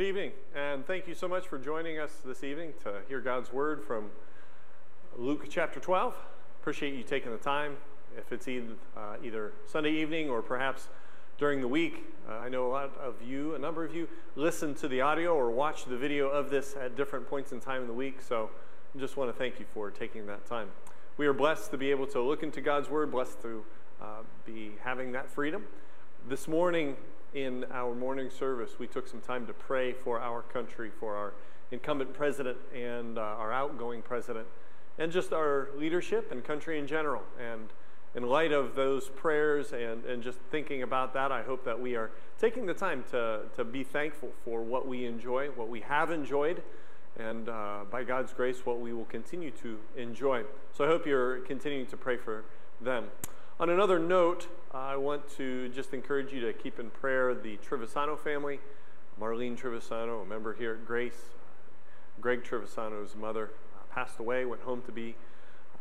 Good evening, and thank you so much for joining us this evening to hear God's word from Luke chapter 12. Appreciate you taking the time. If it's either, uh, either Sunday evening or perhaps during the week, uh, I know a lot of you, a number of you, listen to the audio or watch the video of this at different points in time in the week. So I just want to thank you for taking that time. We are blessed to be able to look into God's word, blessed to uh, be having that freedom. This morning, in our morning service, we took some time to pray for our country, for our incumbent president and uh, our outgoing president, and just our leadership and country in general. And in light of those prayers and, and just thinking about that, I hope that we are taking the time to, to be thankful for what we enjoy, what we have enjoyed, and uh, by God's grace, what we will continue to enjoy. So I hope you're continuing to pray for them. On another note, I want to just encourage you to keep in prayer the Trevisano family. Marlene Trevisano, a member here at Grace. Greg Trevisano's mother uh, passed away, went home to be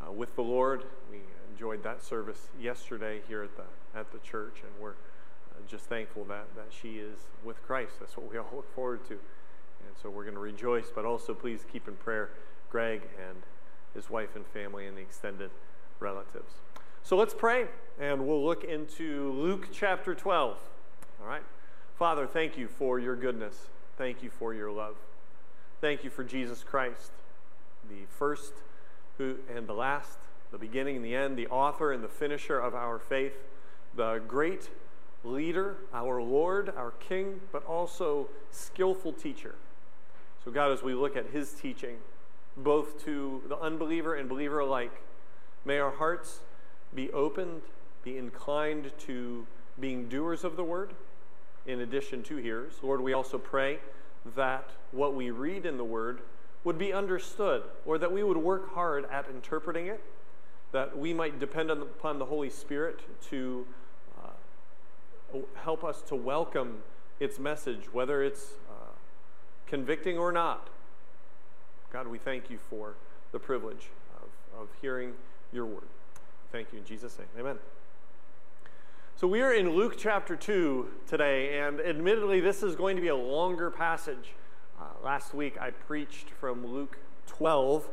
uh, with the Lord. We enjoyed that service yesterday here at the, at the church, and we're uh, just thankful that, that she is with Christ. That's what we all look forward to. And so we're going to rejoice, but also please keep in prayer Greg and his wife and family and the extended relatives. So let's pray, and we'll look into Luke chapter 12. All right? Father, thank you for your goodness. Thank you for your love. Thank you for Jesus Christ, the first who, and the last, the beginning and the end, the author and the finisher of our faith, the great leader, our Lord, our King, but also skillful teacher. So, God, as we look at his teaching, both to the unbeliever and believer alike, may our hearts be opened, be inclined to being doers of the word in addition to hearers. Lord, we also pray that what we read in the word would be understood, or that we would work hard at interpreting it, that we might depend upon the Holy Spirit to uh, help us to welcome its message, whether it's uh, convicting or not. God, we thank you for the privilege of, of hearing your word. Thank you in Jesus' name. Amen. So we are in Luke chapter 2 today, and admittedly, this is going to be a longer passage. Uh, last week I preached from Luke 12.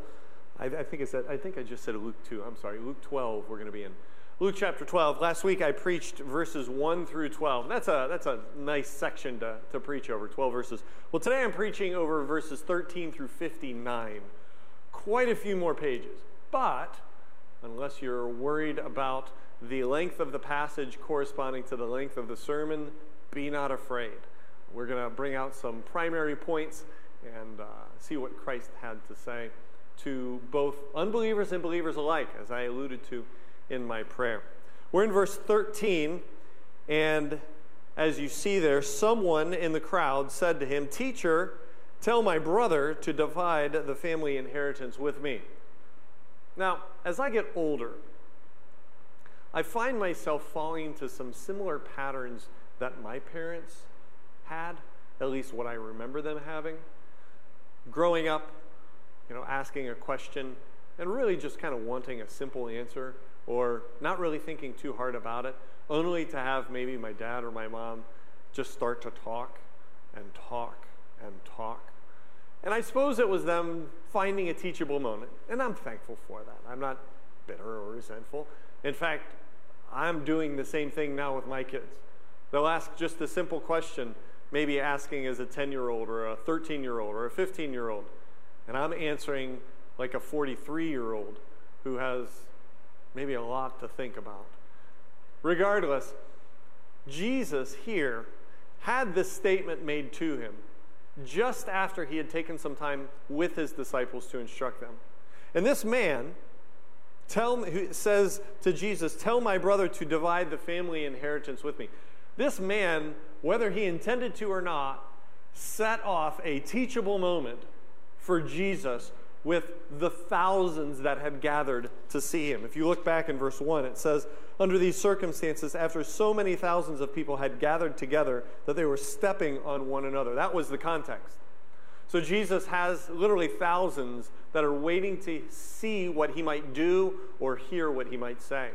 I, I, think I said, I think I just said Luke 2. I'm sorry, Luke 12 we're going to be in. Luke chapter 12. Last week I preached verses 1 through 12. That's a, that's a nice section to, to preach over, 12 verses. Well, today I'm preaching over verses 13 through 59. Quite a few more pages. But unless you're worried about the length of the passage corresponding to the length of the sermon, be not afraid. We're going to bring out some primary points and uh, see what Christ had to say to both unbelievers and believers alike, as I alluded to in my prayer. We're in verse 13, and as you see there, someone in the crowd said to him, Teacher, tell my brother to divide the family inheritance with me. Now, as I get older, I find myself falling into some similar patterns that my parents had, at least what I remember them having. Growing up, you know, asking a question and really just kind of wanting a simple answer or not really thinking too hard about it, only to have maybe my dad or my mom just start to talk and talk and talk and I suppose it was them finding a teachable moment. And I'm thankful for that. I'm not bitter or resentful. In fact, I'm doing the same thing now with my kids. They'll ask just a simple question, maybe asking as a 10 year old or a 13 year old or a 15 year old. And I'm answering like a 43 year old who has maybe a lot to think about. Regardless, Jesus here had this statement made to him just after he had taken some time with his disciples to instruct them. And this man tell, says to Jesus, Tell my brother to divide the family inheritance with me. This man, whether he intended to or not, set off a teachable moment for Jesus with the thousands that had gathered to see him. If you look back in verse 1, it says, Under these circumstances, after so many thousands of people had gathered together that they were stepping on one another. That was the context. So Jesus has literally thousands that are waiting to see what he might do or hear what he might say.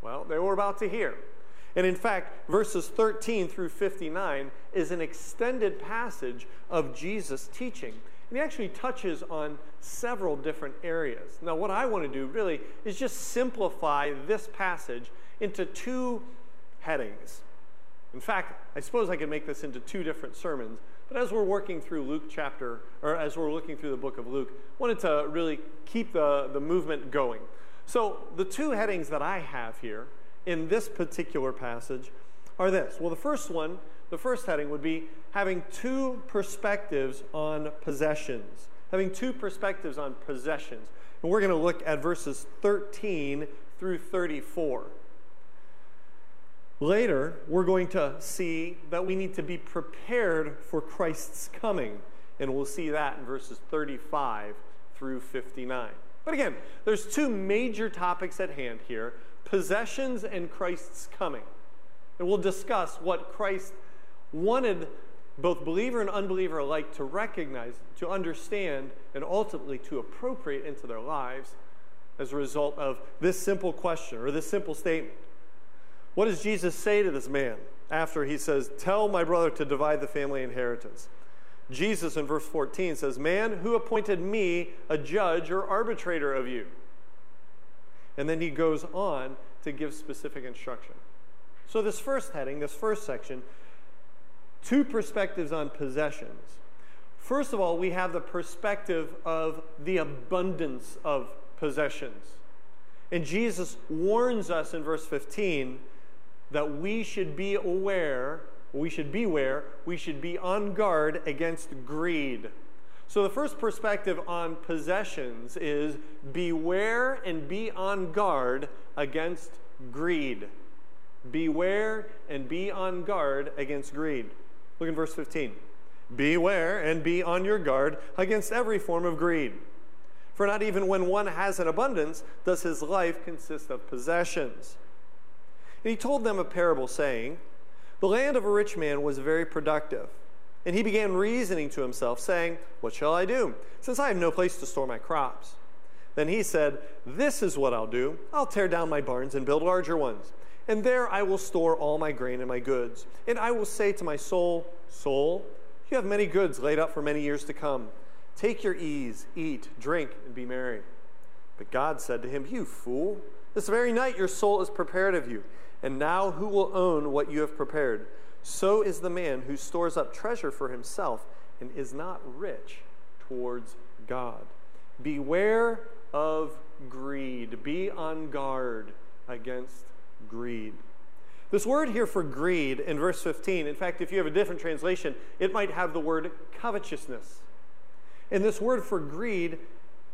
Well, they were about to hear. And in fact, verses 13 through 59 is an extended passage of Jesus' teaching. And he actually touches on several different areas. Now, what I want to do really is just simplify this passage into two headings. In fact, I suppose I could make this into two different sermons. But as we're working through Luke chapter, or as we're looking through the book of Luke, I wanted to really keep the, the movement going. So the two headings that I have here in this particular passage are this. Well, the first one, the first heading would be having two perspectives on possessions. Having two perspectives on possessions. And we're going to look at verses 13 through 34. Later, we're going to see that we need to be prepared for Christ's coming, and we'll see that in verses 35 through 59. But again, there's two major topics at hand here possessions and Christ's coming. And we'll discuss what Christ wanted both believer and unbeliever alike to recognize, to understand, and ultimately to appropriate into their lives as a result of this simple question or this simple statement what does Jesus say to this man after he says, Tell my brother to divide the family inheritance? Jesus in verse 14 says, Man, who appointed me a judge or arbitrator of you? And then he goes on to give specific instruction. So, this first heading, this first section, two perspectives on possessions. First of all, we have the perspective of the abundance of possessions. And Jesus warns us in verse 15 that we should be aware, we should beware, we should be on guard against greed. So, the first perspective on possessions is beware and be on guard against greed. Beware and be on guard against greed. Look in verse 15. Beware and be on your guard against every form of greed. For not even when one has an abundance does his life consist of possessions. And he told them a parable, saying, The land of a rich man was very productive. And he began reasoning to himself, saying, What shall I do, since I have no place to store my crops? Then he said, This is what I'll do. I'll tear down my barns and build larger ones. And there I will store all my grain and my goods. And I will say to my soul, Soul, you have many goods laid up for many years to come. Take your ease, eat, drink, and be merry. But God said to him, You fool, this very night your soul is prepared of you. And now who will own what you have prepared? So is the man who stores up treasure for himself and is not rich towards God. Beware of greed. Be on guard against greed. This word here for greed in verse 15, in fact, if you have a different translation, it might have the word covetousness. And this word for greed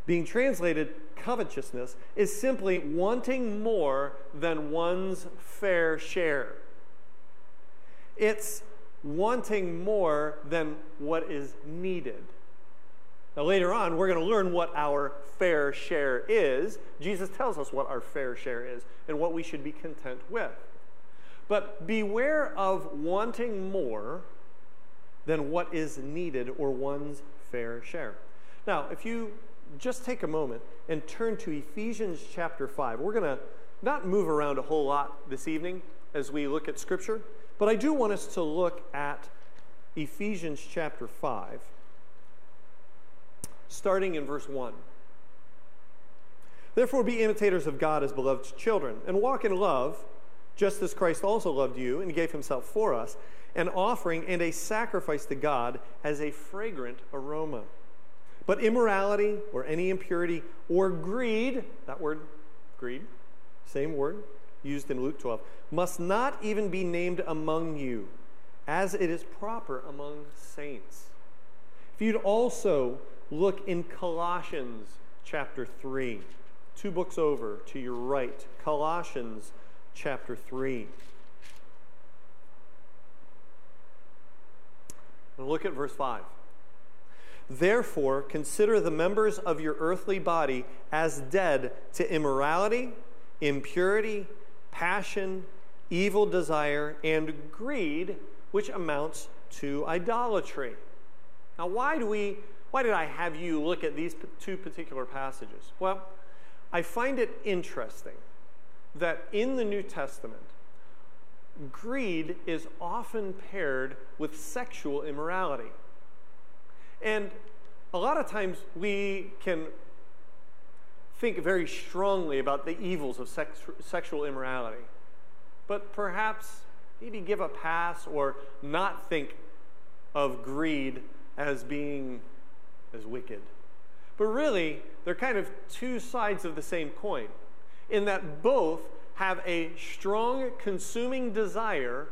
being translated covetousness, is simply wanting more than one's fair share. It's wanting more than what is needed. Now, later on, we're going to learn what our fair share is. Jesus tells us what our fair share is and what we should be content with. But beware of wanting more than what is needed or one's fair share. Now, if you just take a moment and turn to Ephesians chapter 5. We're going to not move around a whole lot this evening as we look at Scripture, but I do want us to look at Ephesians chapter 5, starting in verse 1. Therefore, be imitators of God as beloved children, and walk in love, just as Christ also loved you and gave himself for us, an offering and a sacrifice to God as a fragrant aroma. But immorality or any impurity or greed, that word, greed, same word used in Luke 12, must not even be named among you, as it is proper among saints. If you'd also look in Colossians chapter 3, two books over to your right, Colossians chapter 3. And look at verse 5. Therefore, consider the members of your earthly body as dead to immorality, impurity, passion, evil desire, and greed, which amounts to idolatry. Now, why do we why did I have you look at these two particular passages? Well, I find it interesting that in the New Testament, greed is often paired with sexual immorality. And a lot of times we can think very strongly about the evils of sex, sexual immorality, but perhaps maybe give a pass or not think of greed as being as wicked. But really, they're kind of two sides of the same coin, in that both have a strong consuming desire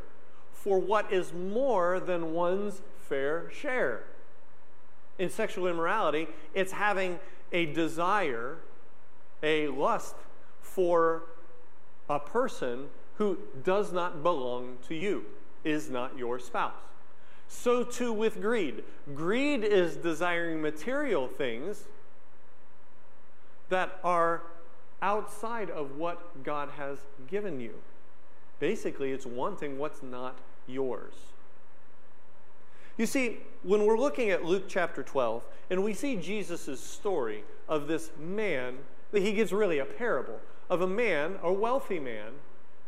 for what is more than one's fair share. In sexual immorality, it's having a desire, a lust for a person who does not belong to you, is not your spouse. So too with greed. Greed is desiring material things that are outside of what God has given you. Basically, it's wanting what's not yours. You see, when we're looking at Luke chapter 12, and we see Jesus' story of this man, that he gives really a parable of a man, a wealthy man,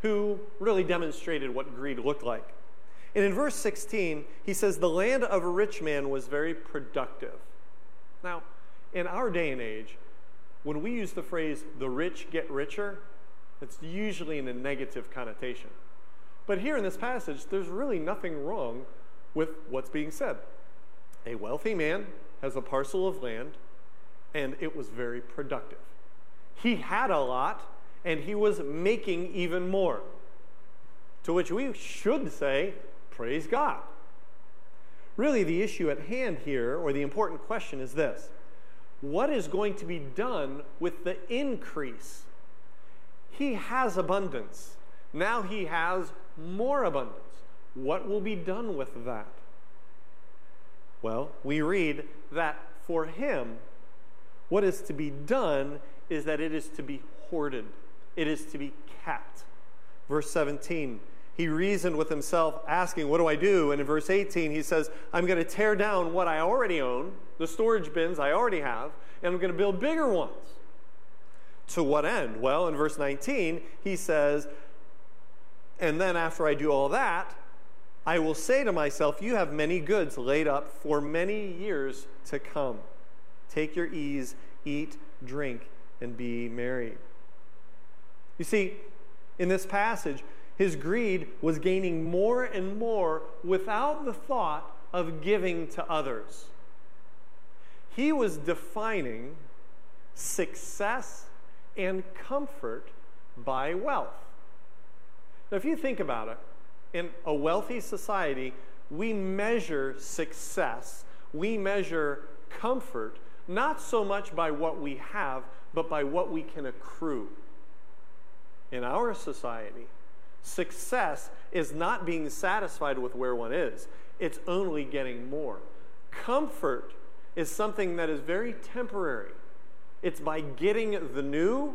who really demonstrated what greed looked like. And in verse 16, he says, The land of a rich man was very productive. Now, in our day and age, when we use the phrase, the rich get richer, it's usually in a negative connotation. But here in this passage, there's really nothing wrong with what's being said. A wealthy man has a parcel of land, and it was very productive. He had a lot, and he was making even more. To which we should say, Praise God. Really, the issue at hand here, or the important question, is this what is going to be done with the increase? He has abundance. Now he has more abundance. What will be done with that? Well, we read that for him, what is to be done is that it is to be hoarded, it is to be kept. Verse 17 he reasoned with himself, asking, What do I do? And in verse 18, he says, I'm going to tear down what I already own, the storage bins I already have, and I'm going to build bigger ones. To what end? Well, in verse 19, he says, And then after I do all that, I will say to myself, You have many goods laid up for many years to come. Take your ease, eat, drink, and be merry. You see, in this passage, his greed was gaining more and more without the thought of giving to others. He was defining success and comfort by wealth. Now, if you think about it, in a wealthy society, we measure success, we measure comfort, not so much by what we have, but by what we can accrue. In our society, Success is not being satisfied with where one is, it's only getting more. Comfort is something that is very temporary. It's by getting the new,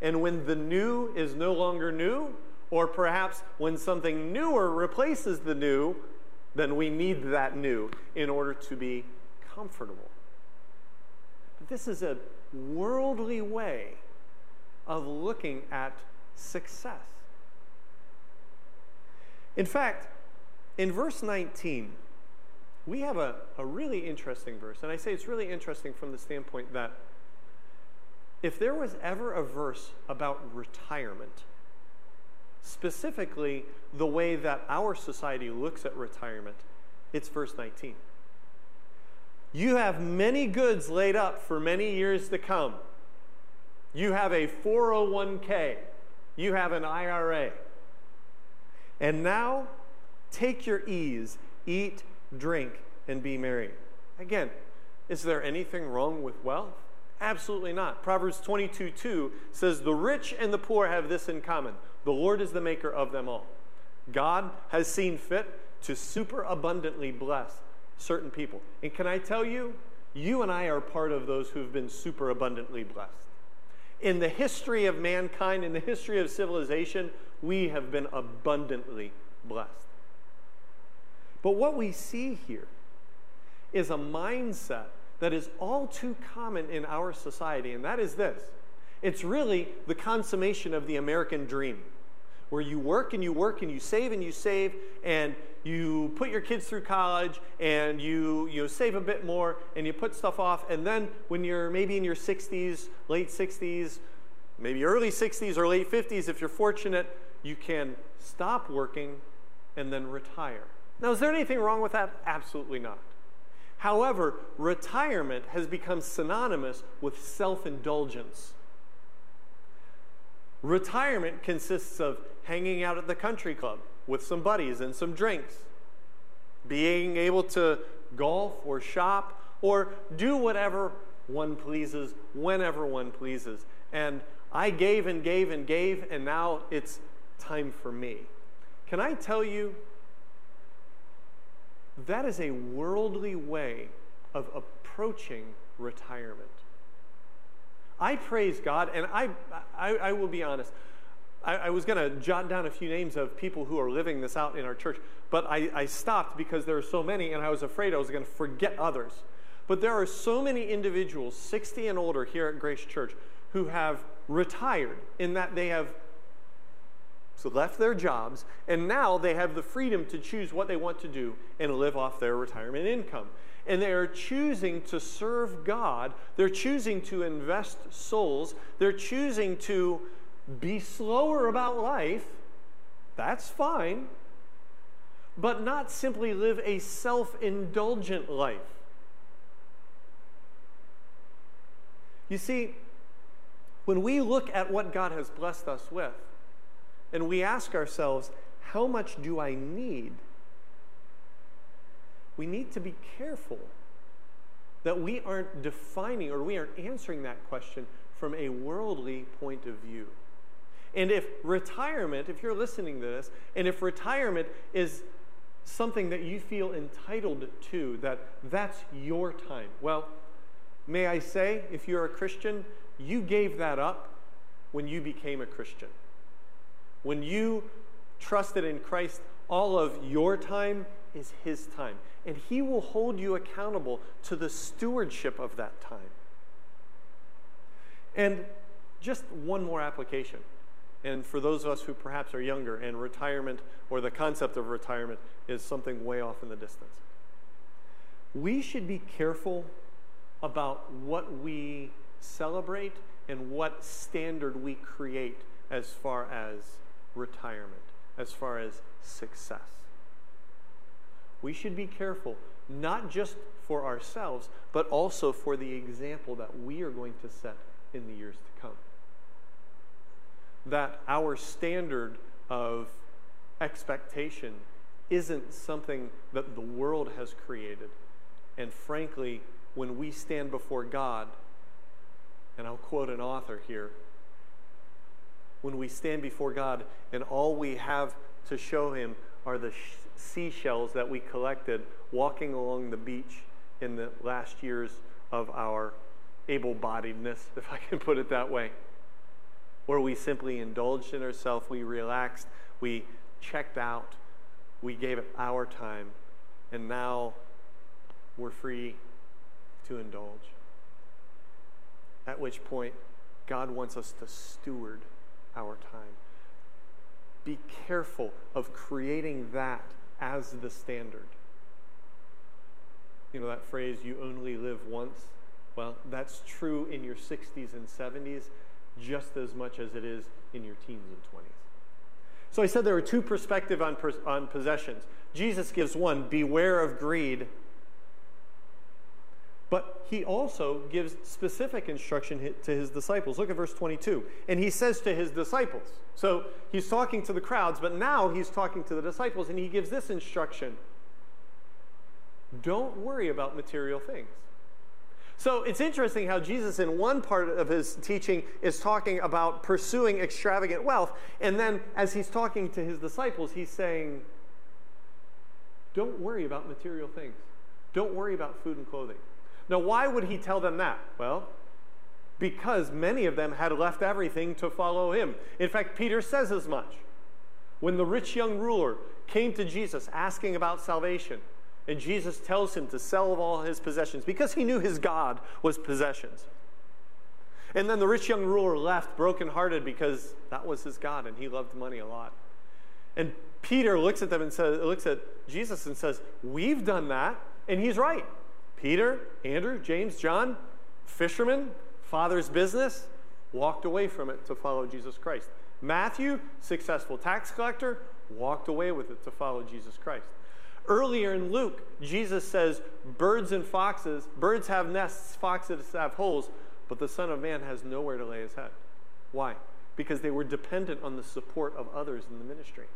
and when the new is no longer new, or perhaps when something newer replaces the new, then we need that new in order to be comfortable. But this is a worldly way of looking at success. In fact, in verse 19, we have a, a really interesting verse. And I say it's really interesting from the standpoint that if there was ever a verse about retirement, specifically the way that our society looks at retirement, it's verse 19. You have many goods laid up for many years to come. You have a 401k. You have an IRA. And now take your ease, eat, drink, and be merry. Again, is there anything wrong with wealth? Absolutely not. Proverbs 22 2 says, The rich and the poor have this in common the Lord is the maker of them all. God has seen fit to superabundantly bless certain people. And can I tell you, you and I are part of those who've been superabundantly blessed. In the history of mankind, in the history of civilization, we have been abundantly blessed. But what we see here is a mindset that is all too common in our society, and that is this it's really the consummation of the American dream. where you work and you work and you save and you save and you put your kids through college and you, you save a bit more and you put stuff off. And then when you're maybe in your 60s, late 60s, maybe early 60s or late 50s, if you're fortunate, you can stop working and then retire. Now, is there anything wrong with that? Absolutely not. However, retirement has become synonymous with self indulgence. Retirement consists of hanging out at the country club with some buddies and some drinks, being able to golf or shop or do whatever one pleases whenever one pleases. And I gave and gave and gave, and now it's time for me. Can I tell you, that is a worldly way of approaching retirement. I praise God, and I, I, I will be honest. I, I was going to jot down a few names of people who are living this out in our church, but I, I stopped because there are so many, and I was afraid I was going to forget others. But there are so many individuals, 60 and older, here at Grace Church, who have retired in that they have so left their jobs, and now they have the freedom to choose what they want to do and live off their retirement income. And they are choosing to serve God. They're choosing to invest souls. They're choosing to be slower about life. That's fine. But not simply live a self indulgent life. You see, when we look at what God has blessed us with, and we ask ourselves, how much do I need? We need to be careful that we aren't defining or we aren't answering that question from a worldly point of view. And if retirement, if you're listening to this, and if retirement is something that you feel entitled to, that that's your time, well, may I say, if you're a Christian, you gave that up when you became a Christian. When you trusted in Christ, all of your time is His time. And He will hold you accountable to the stewardship of that time. And just one more application. And for those of us who perhaps are younger and retirement or the concept of retirement is something way off in the distance, we should be careful about what we celebrate and what standard we create as far as retirement, as far as success. We should be careful, not just for ourselves, but also for the example that we are going to set in the years to come. That our standard of expectation isn't something that the world has created. And frankly, when we stand before God, and I'll quote an author here when we stand before God and all we have to show Him are the sh- seashells that we collected walking along the beach in the last years of our able bodiedness, if I can put it that way, where we simply indulged in ourselves, we relaxed, we checked out, we gave it our time, and now we're free to indulge. At which point, God wants us to steward our time. Be careful of creating that as the standard. You know that phrase, you only live once? Well, that's true in your 60s and 70s just as much as it is in your teens and 20s. So I said there are two perspectives on, on possessions. Jesus gives one beware of greed but he also gives specific instruction to his disciples. Look at verse 22. And he says to his disciples, so he's talking to the crowds, but now he's talking to the disciples, and he gives this instruction Don't worry about material things. So it's interesting how Jesus, in one part of his teaching, is talking about pursuing extravagant wealth. And then as he's talking to his disciples, he's saying, Don't worry about material things. Don't worry about food and clothing. Now, why would he tell them that? Well, because many of them had left everything to follow him. In fact, Peter says as much. When the rich young ruler came to Jesus asking about salvation, and Jesus tells him to sell all his possessions because he knew his God was possessions. And then the rich young ruler left brokenhearted because that was his God and he loved money a lot. And Peter looks at them and says, looks at Jesus and says, We've done that. And he's right. Peter, Andrew, James, John, fishermen, father's business, walked away from it to follow Jesus Christ. Matthew, successful tax collector, walked away with it to follow Jesus Christ. Earlier in Luke, Jesus says, Birds and foxes, birds have nests, foxes have holes, but the Son of Man has nowhere to lay his head. Why? Because they were dependent on the support of others in the ministry.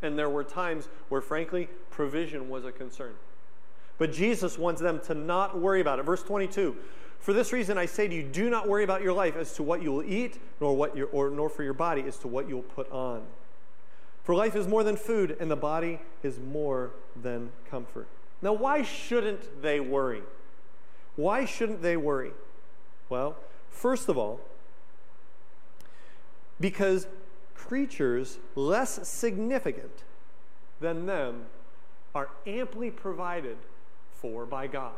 And there were times where, frankly, provision was a concern. But Jesus wants them to not worry about it. Verse 22 For this reason I say to you, do not worry about your life as to what you will eat, nor, what your, or, nor for your body as to what you will put on. For life is more than food, and the body is more than comfort. Now, why shouldn't they worry? Why shouldn't they worry? Well, first of all, because creatures less significant than them are amply provided for by God.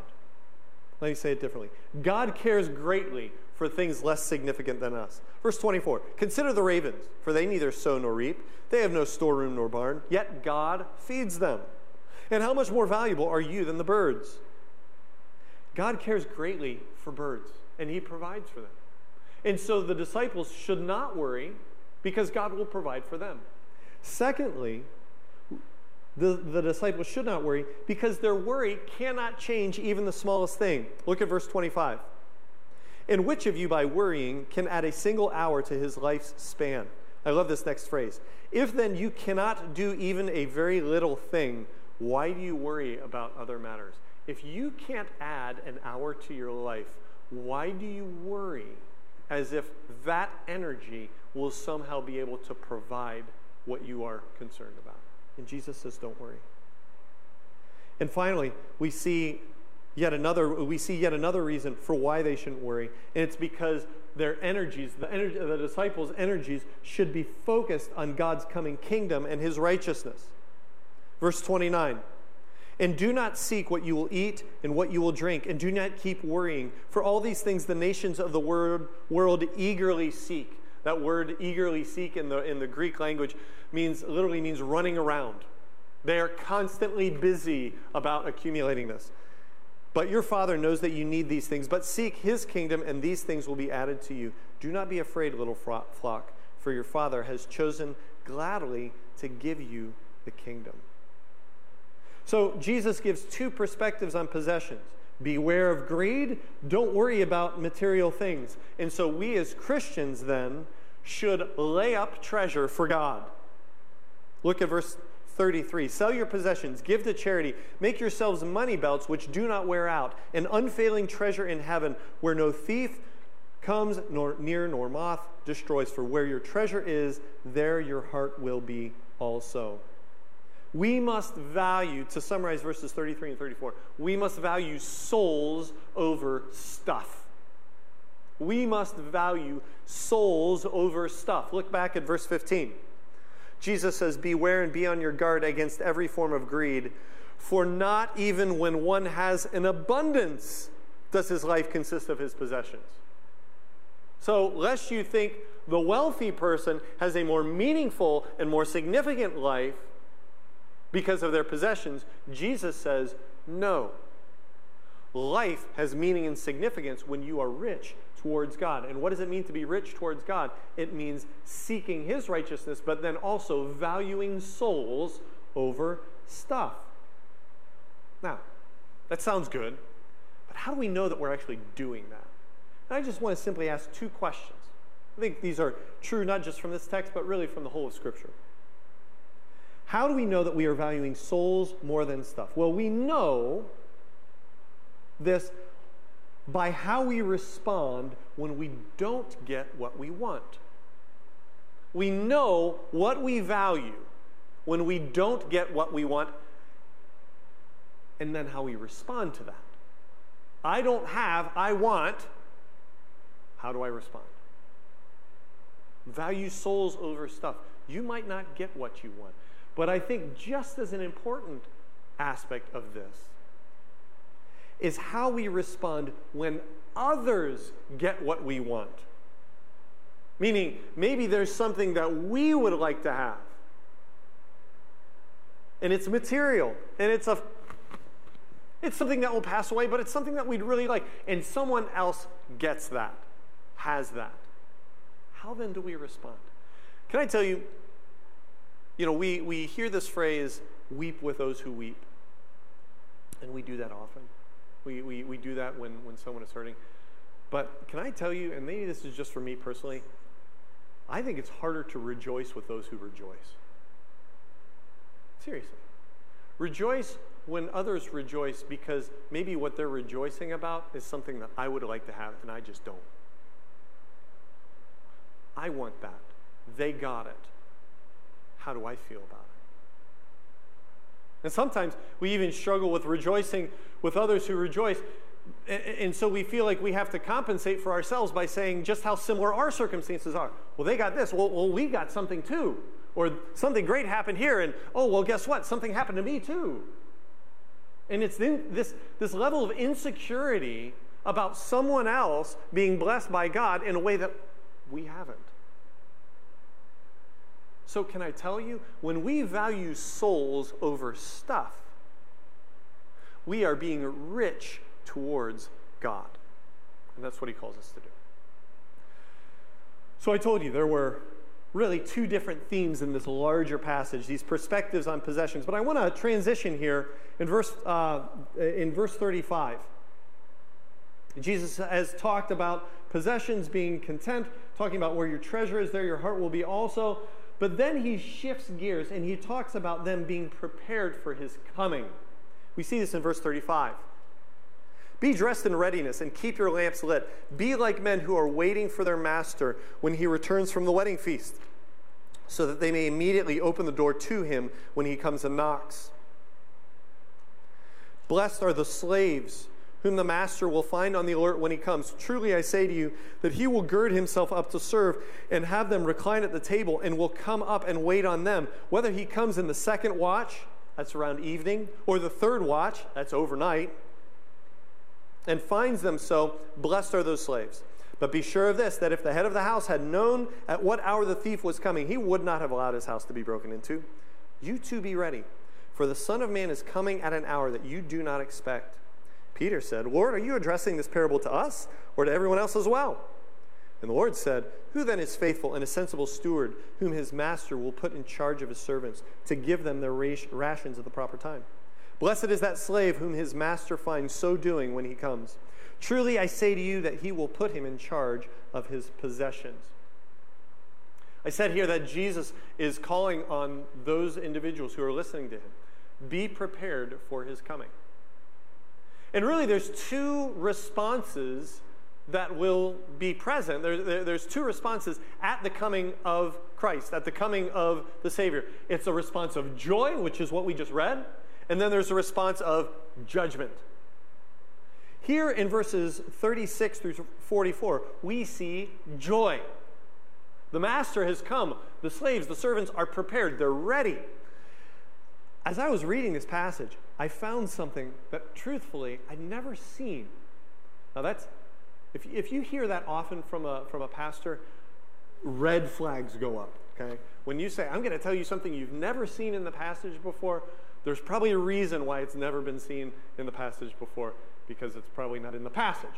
Let me say it differently God cares greatly for things less significant than us. Verse 24 Consider the ravens, for they neither sow nor reap, they have no storeroom nor barn, yet God feeds them. And how much more valuable are you than the birds? God cares greatly for birds, and He provides for them. And so the disciples should not worry because God will provide for them. Secondly, the, the disciples should not worry because their worry cannot change even the smallest thing. Look at verse 25. And which of you, by worrying, can add a single hour to his life's span? I love this next phrase. If then you cannot do even a very little thing, why do you worry about other matters? If you can't add an hour to your life, why do you worry as if that energy will somehow be able to provide what you are concerned about? And Jesus says, don't worry. And finally, we see yet another we see yet another reason for why they shouldn't worry. And it's because their energies the, energy, the disciples energies should be focused on god's coming kingdom and his righteousness. Verse 29 and do not seek what you will eat and what you will drink and do not keep worrying for all these things the nations of the world, world eagerly seek that word eagerly seek in the, in the greek language means literally means running around they are constantly busy about accumulating this but your Father knows that you need these things. But seek His kingdom, and these things will be added to you. Do not be afraid, little flock, for your Father has chosen gladly to give you the kingdom. So Jesus gives two perspectives on possessions. Beware of greed. Don't worry about material things. And so we as Christians then should lay up treasure for God. Look at verse 33 Sell your possessions, give to charity, make yourselves money belts which do not wear out, an unfailing treasure in heaven where no thief comes nor near nor moth destroys. For where your treasure is, there your heart will be also. We must value, to summarize verses 33 and 34, we must value souls over stuff. We must value souls over stuff. Look back at verse 15. Jesus says, Beware and be on your guard against every form of greed, for not even when one has an abundance does his life consist of his possessions. So, lest you think the wealthy person has a more meaningful and more significant life because of their possessions, Jesus says, no. Life has meaning and significance when you are rich towards God. And what does it mean to be rich towards God? It means seeking His righteousness, but then also valuing souls over stuff. Now, that sounds good, but how do we know that we're actually doing that? And I just want to simply ask two questions. I think these are true not just from this text, but really from the whole of Scripture. How do we know that we are valuing souls more than stuff? Well, we know this by how we respond when we don't get what we want. We know what we value when we don't get what we want, and then how we respond to that. I don't have, I want. How do I respond? Value souls over stuff. You might not get what you want, but I think just as an important aspect of this is how we respond when others get what we want. Meaning, maybe there's something that we would like to have, and it's material and it's a it's something that will pass away, but it's something that we'd really like. And someone else gets that, has that. How then do we respond? Can I tell you, you know, we, we hear this phrase, weep with those who weep. And we do that often. We, we, we do that when, when someone is hurting. But can I tell you, and maybe this is just for me personally, I think it's harder to rejoice with those who rejoice. Seriously. Rejoice when others rejoice because maybe what they're rejoicing about is something that I would like to have and I just don't. I want that. They got it. How do I feel about it? And sometimes we even struggle with rejoicing with others who rejoice. And so we feel like we have to compensate for ourselves by saying just how similar our circumstances are. Well, they got this. Well, well we got something too. Or something great happened here, and oh, well, guess what? Something happened to me too. And it's this, this level of insecurity about someone else being blessed by God in a way that we haven't. So, can I tell you, when we value souls over stuff, we are being rich towards God. And that's what he calls us to do. So, I told you there were really two different themes in this larger passage, these perspectives on possessions. But I want to transition here in verse, uh, in verse 35. Jesus has talked about possessions being content, talking about where your treasure is, there your heart will be also. But then he shifts gears and he talks about them being prepared for his coming. We see this in verse 35. Be dressed in readiness and keep your lamps lit. Be like men who are waiting for their master when he returns from the wedding feast, so that they may immediately open the door to him when he comes and knocks. Blessed are the slaves whom the master will find on the alert when he comes. Truly I say to you that he will gird himself up to serve and have them recline at the table and will come up and wait on them. Whether he comes in the second watch, that's around evening, or the third watch, that's overnight and finds them so, blessed are those slaves. But be sure of this that if the head of the house had known at what hour the thief was coming, he would not have allowed his house to be broken into. You too be ready, for the Son of Man is coming at an hour that you do not expect. Peter said, Lord, are you addressing this parable to us or to everyone else as well? And the Lord said, Who then is faithful and a sensible steward, whom his master will put in charge of his servants to give them their rations at the proper time? Blessed is that slave whom his master finds so doing when he comes. Truly I say to you that he will put him in charge of his possessions. I said here that Jesus is calling on those individuals who are listening to him be prepared for his coming. And really, there's two responses that will be present. There, there, there's two responses at the coming of Christ, at the coming of the Savior. It's a response of joy, which is what we just read, and then there's a response of judgment. Here in verses 36 through 44, we see joy. The master has come. The slaves, the servants are prepared. They're ready. As I was reading this passage, I found something that truthfully I'd never seen. Now, that's, if, if you hear that often from a, from a pastor, red flags go up, okay? When you say, I'm going to tell you something you've never seen in the passage before, there's probably a reason why it's never been seen in the passage before, because it's probably not in the passage.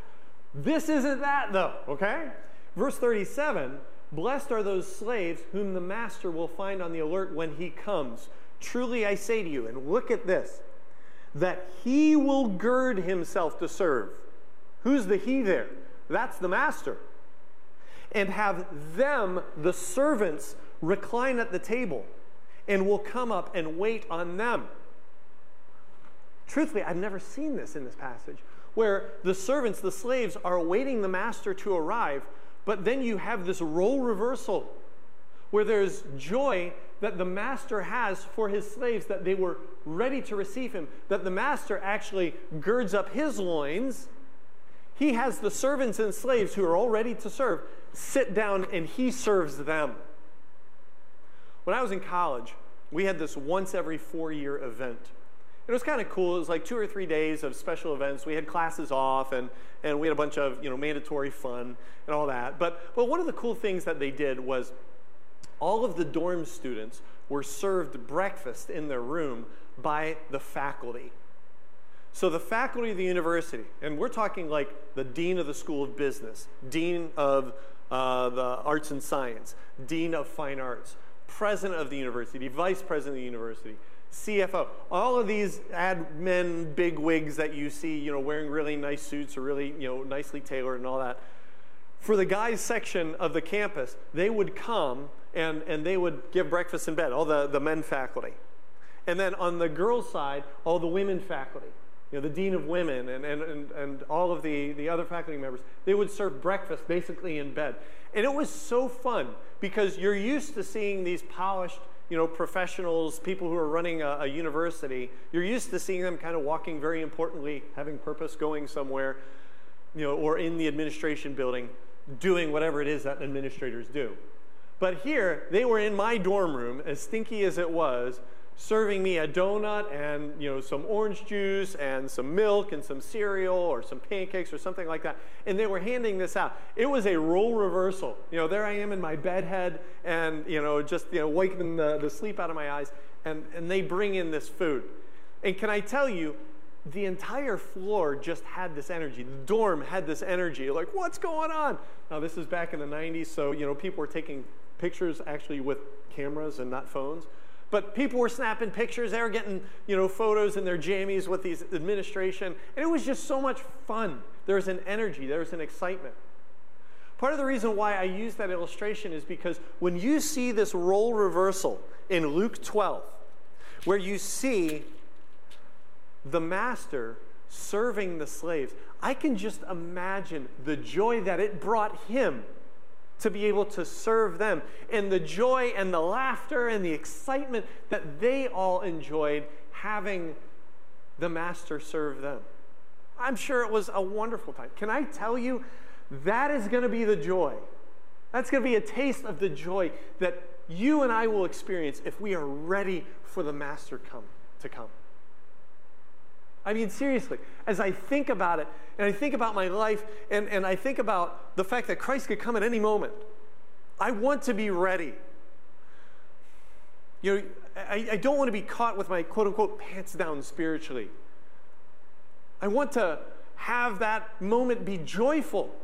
This isn't that, though, okay? Verse 37 Blessed are those slaves whom the master will find on the alert when he comes. Truly I say to you, and look at this, that he will gird himself to serve. Who's the he there? That's the master. And have them, the servants, recline at the table and will come up and wait on them. Truthfully, I've never seen this in this passage where the servants, the slaves, are awaiting the master to arrive, but then you have this role reversal where there's joy that the master has for his slaves, that they were ready to receive him, that the master actually girds up his loins. He has the servants and slaves who are all ready to serve sit down and he serves them. When I was in college, we had this once every four year event. It was kind of cool. It was like two or three days of special events. We had classes off and, and we had a bunch of you know, mandatory fun and all that. But, but one of the cool things that they did was all of the dorm students were served breakfast in their room by the faculty. So, the faculty of the university, and we're talking like the dean of the School of Business, dean of uh, the Arts and Science, dean of Fine Arts, president of the university, vice president of the university, CFO, all of these admin big wigs that you see, you know, wearing really nice suits or really, you know, nicely tailored and all that. For the guys section of the campus, they would come and, and they would give breakfast in bed, all the, the men faculty. And then on the girls' side, all the women faculty, you know, the dean of women and, and, and, and all of the, the other faculty members, they would serve breakfast basically in bed. And it was so fun because you're used to seeing these polished, you know, professionals, people who are running a, a university. You're used to seeing them kind of walking very importantly, having purpose, going somewhere, you know, or in the administration building, doing whatever it is that administrators do. But here, they were in my dorm room, as stinky as it was, serving me a donut and you know some orange juice and some milk and some cereal or some pancakes or something like that. And they were handing this out. It was a role reversal. You know there i am in my bedhead and you know just you know waking the, the sleep out of my eyes. And, and they bring in this food. And can i tell you the entire floor just had this energy. The dorm had this energy like what's going on? Now this is back in the 90s so you know people were taking pictures actually with cameras and not phones but people were snapping pictures. They were getting, you know, photos in their jammies with these administration. And it was just so much fun. There was an energy. There was an excitement. Part of the reason why I use that illustration is because when you see this role reversal in Luke 12, where you see the master serving the slaves, I can just imagine the joy that it brought him to be able to serve them, and the joy and the laughter and the excitement that they all enjoyed having the Master serve them. I'm sure it was a wonderful time. Can I tell you, that is going to be the joy. That's going to be a taste of the joy that you and I will experience if we are ready for the Master come to come. I mean, seriously, as I think about it, and I think about my life, and, and I think about the fact that Christ could come at any moment, I want to be ready. You know, I, I don't want to be caught with my quote unquote pants down spiritually. I want to have that moment be joyful.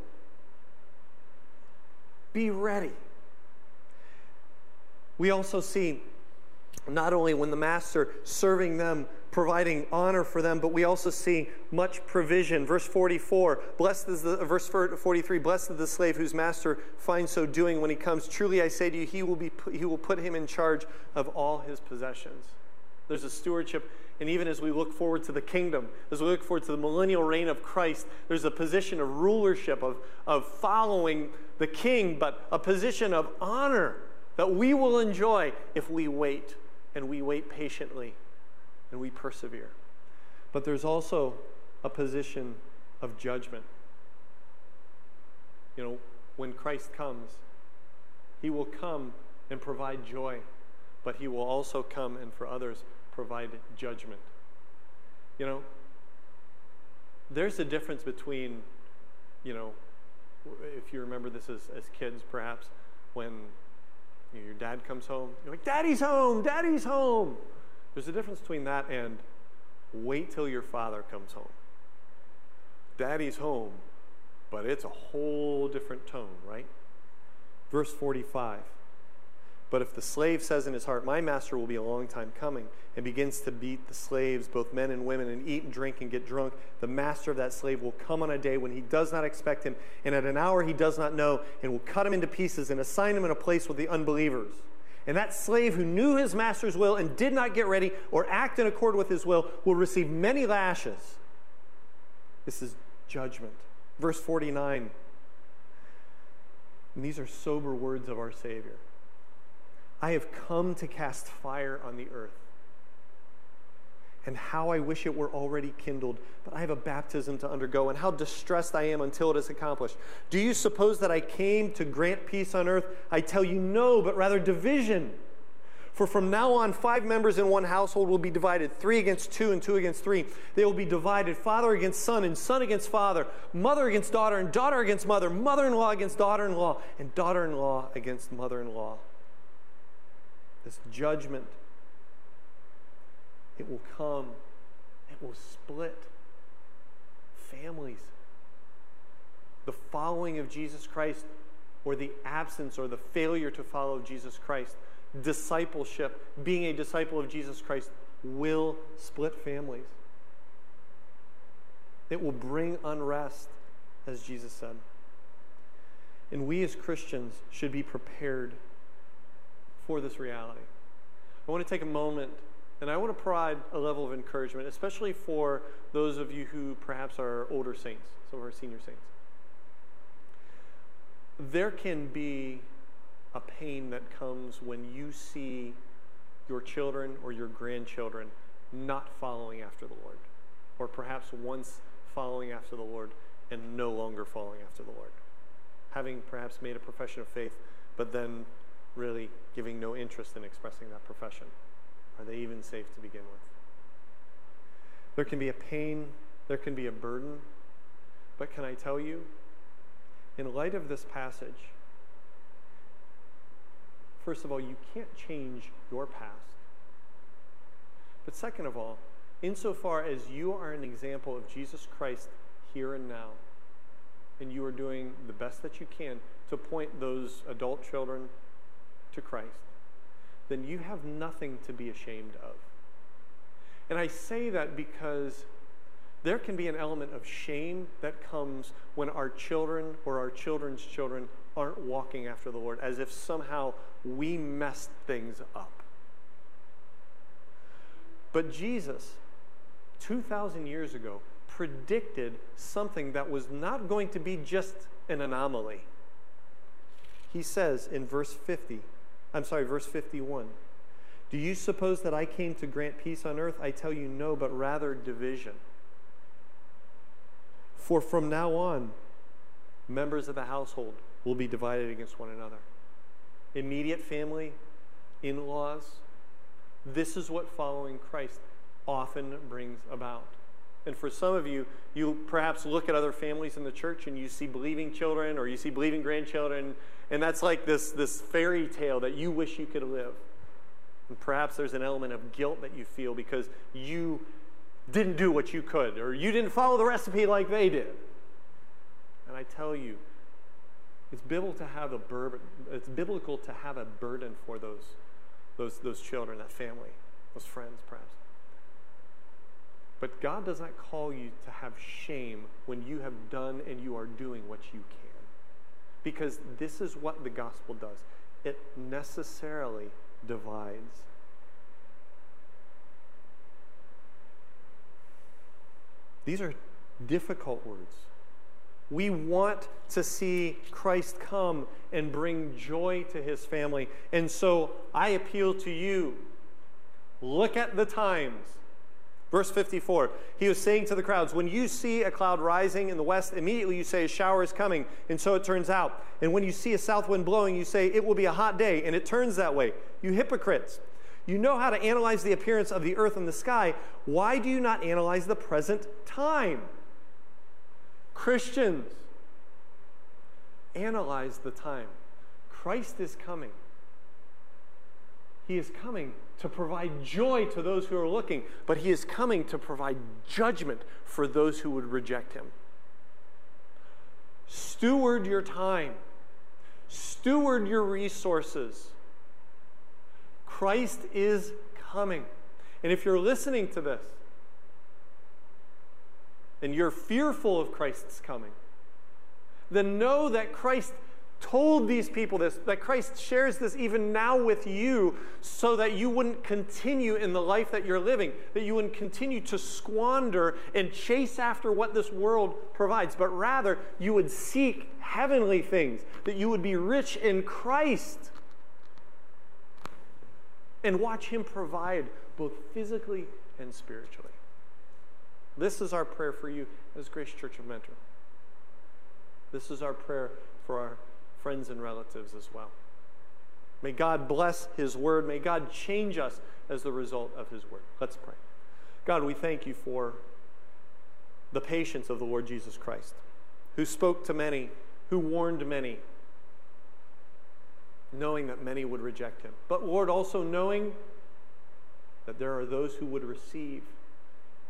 Be ready. We also see not only when the master serving them providing honor for them, but we also see much provision. Verse 44, blessed is the verse 43, blessed is the slave whose master finds so doing when he comes. Truly I say to you, he will be he will put him in charge of all his possessions. There's a stewardship, and even as we look forward to the kingdom, as we look forward to the millennial reign of Christ, there's a position of rulership, of, of following the king, but a position of honor that we will enjoy if we wait and we wait patiently and we persevere. But there's also a position of judgment. You know, when Christ comes, he will come and provide joy, but he will also come and for others provide judgment. You know, there's a difference between, you know, if you remember this as, as kids, perhaps, when you know, your dad comes home, you're like, Daddy's home, Daddy's home. There's a difference between that and wait till your father comes home. Daddy's home, but it's a whole different tone, right? Verse 45. But if the slave says in his heart, My master will be a long time coming, and begins to beat the slaves, both men and women, and eat and drink and get drunk, the master of that slave will come on a day when he does not expect him, and at an hour he does not know, and will cut him into pieces and assign him in a place with the unbelievers. And that slave who knew his master's will and did not get ready or act in accord with his will will receive many lashes. This is judgment. Verse 49. And these are sober words of our Savior. I have come to cast fire on the earth and how I wish it were already kindled, but I have a baptism to undergo, and how distressed I am until it is accomplished. Do you suppose that I came to grant peace on earth? I tell you no, but rather division. For from now on, five members in one household will be divided three against two, and two against three. They will be divided father against son, and son against father, mother against daughter, and daughter against mother, mother in law against daughter in law, and daughter in law against mother in law. this judgment, it will come, it will split families. The following of Jesus Christ, or the absence or the failure to follow Jesus Christ, discipleship, being a disciple of Jesus Christ, will split families. It will bring unrest, as Jesus said. And we as Christians should be prepared for this reality. I want to take a moment and I want to provide a level of encouragement, especially for those of you who perhaps are older saints, some of our senior saints. There can be a pain that comes when you see your children or your grandchildren not following after the Lord, or perhaps once following after the Lord and no longer following after the Lord. Having perhaps made a profession of faith, but then really giving no interest in expressing that profession. Are they even safe to begin with? There can be a pain, there can be a burden, but can I tell you, in light of this passage, first of all, you can't change your past. But second of all, insofar as you are an example of Jesus Christ here and now, and you are doing the best that you can to point those adult children to Christ, then you have nothing to be ashamed of. And I say that because there can be an element of shame that comes when our children or our children's children aren't walking after the Lord, as if somehow we messed things up. But Jesus, 2,000 years ago, predicted something that was not going to be just an anomaly. He says in verse 50, I'm sorry, verse 51. Do you suppose that I came to grant peace on earth? I tell you no, but rather division. For from now on, members of the household will be divided against one another. Immediate family, in laws. This is what following Christ often brings about. And for some of you, you perhaps look at other families in the church and you see believing children or you see believing grandchildren, and that's like this, this fairy tale that you wish you could live. And perhaps there's an element of guilt that you feel because you didn't do what you could or you didn't follow the recipe like they did. And I tell you, it's biblical to have a burden, it's biblical to have a burden for those, those, those children, that family, those friends, perhaps. But God does not call you to have shame when you have done and you are doing what you can. Because this is what the gospel does it necessarily divides. These are difficult words. We want to see Christ come and bring joy to his family. And so I appeal to you look at the times. Verse 54, he was saying to the crowds, When you see a cloud rising in the west, immediately you say, A shower is coming, and so it turns out. And when you see a south wind blowing, you say, It will be a hot day, and it turns that way. You hypocrites, you know how to analyze the appearance of the earth and the sky. Why do you not analyze the present time? Christians, analyze the time. Christ is coming. He is coming to provide joy to those who are looking, but he is coming to provide judgment for those who would reject him. Steward your time, steward your resources. Christ is coming. And if you're listening to this and you're fearful of Christ's coming, then know that Christ told these people this, that Christ shares this even now with you so that you wouldn't continue in the life that you're living, that you wouldn't continue to squander and chase after what this world provides, but rather you would seek heavenly things, that you would be rich in Christ and watch Him provide both physically and spiritually. This is our prayer for you as Grace Church of Mentor. This is our prayer for our friends and relatives as well. May God bless His word. May God change us as the result of His word. Let's pray. God, we thank you for the patience of the Lord Jesus Christ, who spoke to many, who warned many, knowing that many would reject him. But Lord, also knowing that there are those who would receive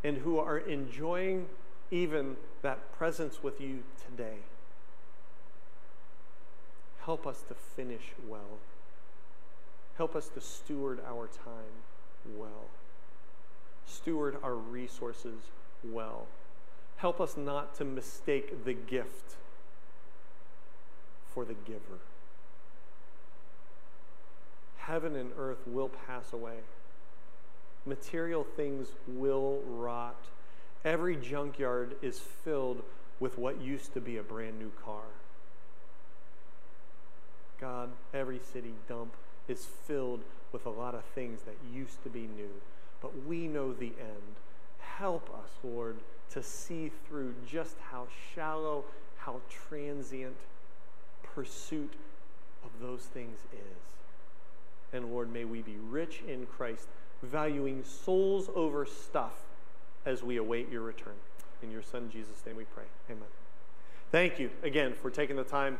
and who are enjoying even that presence with you today. Help us to finish well. Help us to steward our time well. Steward our resources well. Help us not to mistake the gift for the giver. Heaven and earth will pass away. Material things will rot. Every junkyard is filled with what used to be a brand new car. God, every city dump is filled with a lot of things that used to be new, but we know the end. Help us, Lord, to see through just how shallow, how transient pursuit of those things is. And Lord, may we be rich in Christ, valuing souls over stuff as we await your return. In your Son, Jesus' name we pray. Amen. Thank you again for taking the time.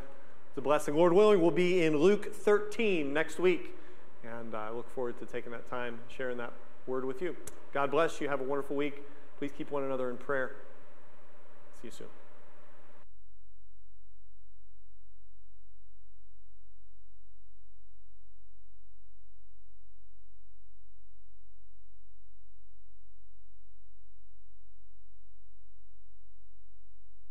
A blessing. Lord willing, we'll be in Luke 13 next week. And I look forward to taking that time, sharing that word with you. God bless you. Have a wonderful week. Please keep one another in prayer. See you soon.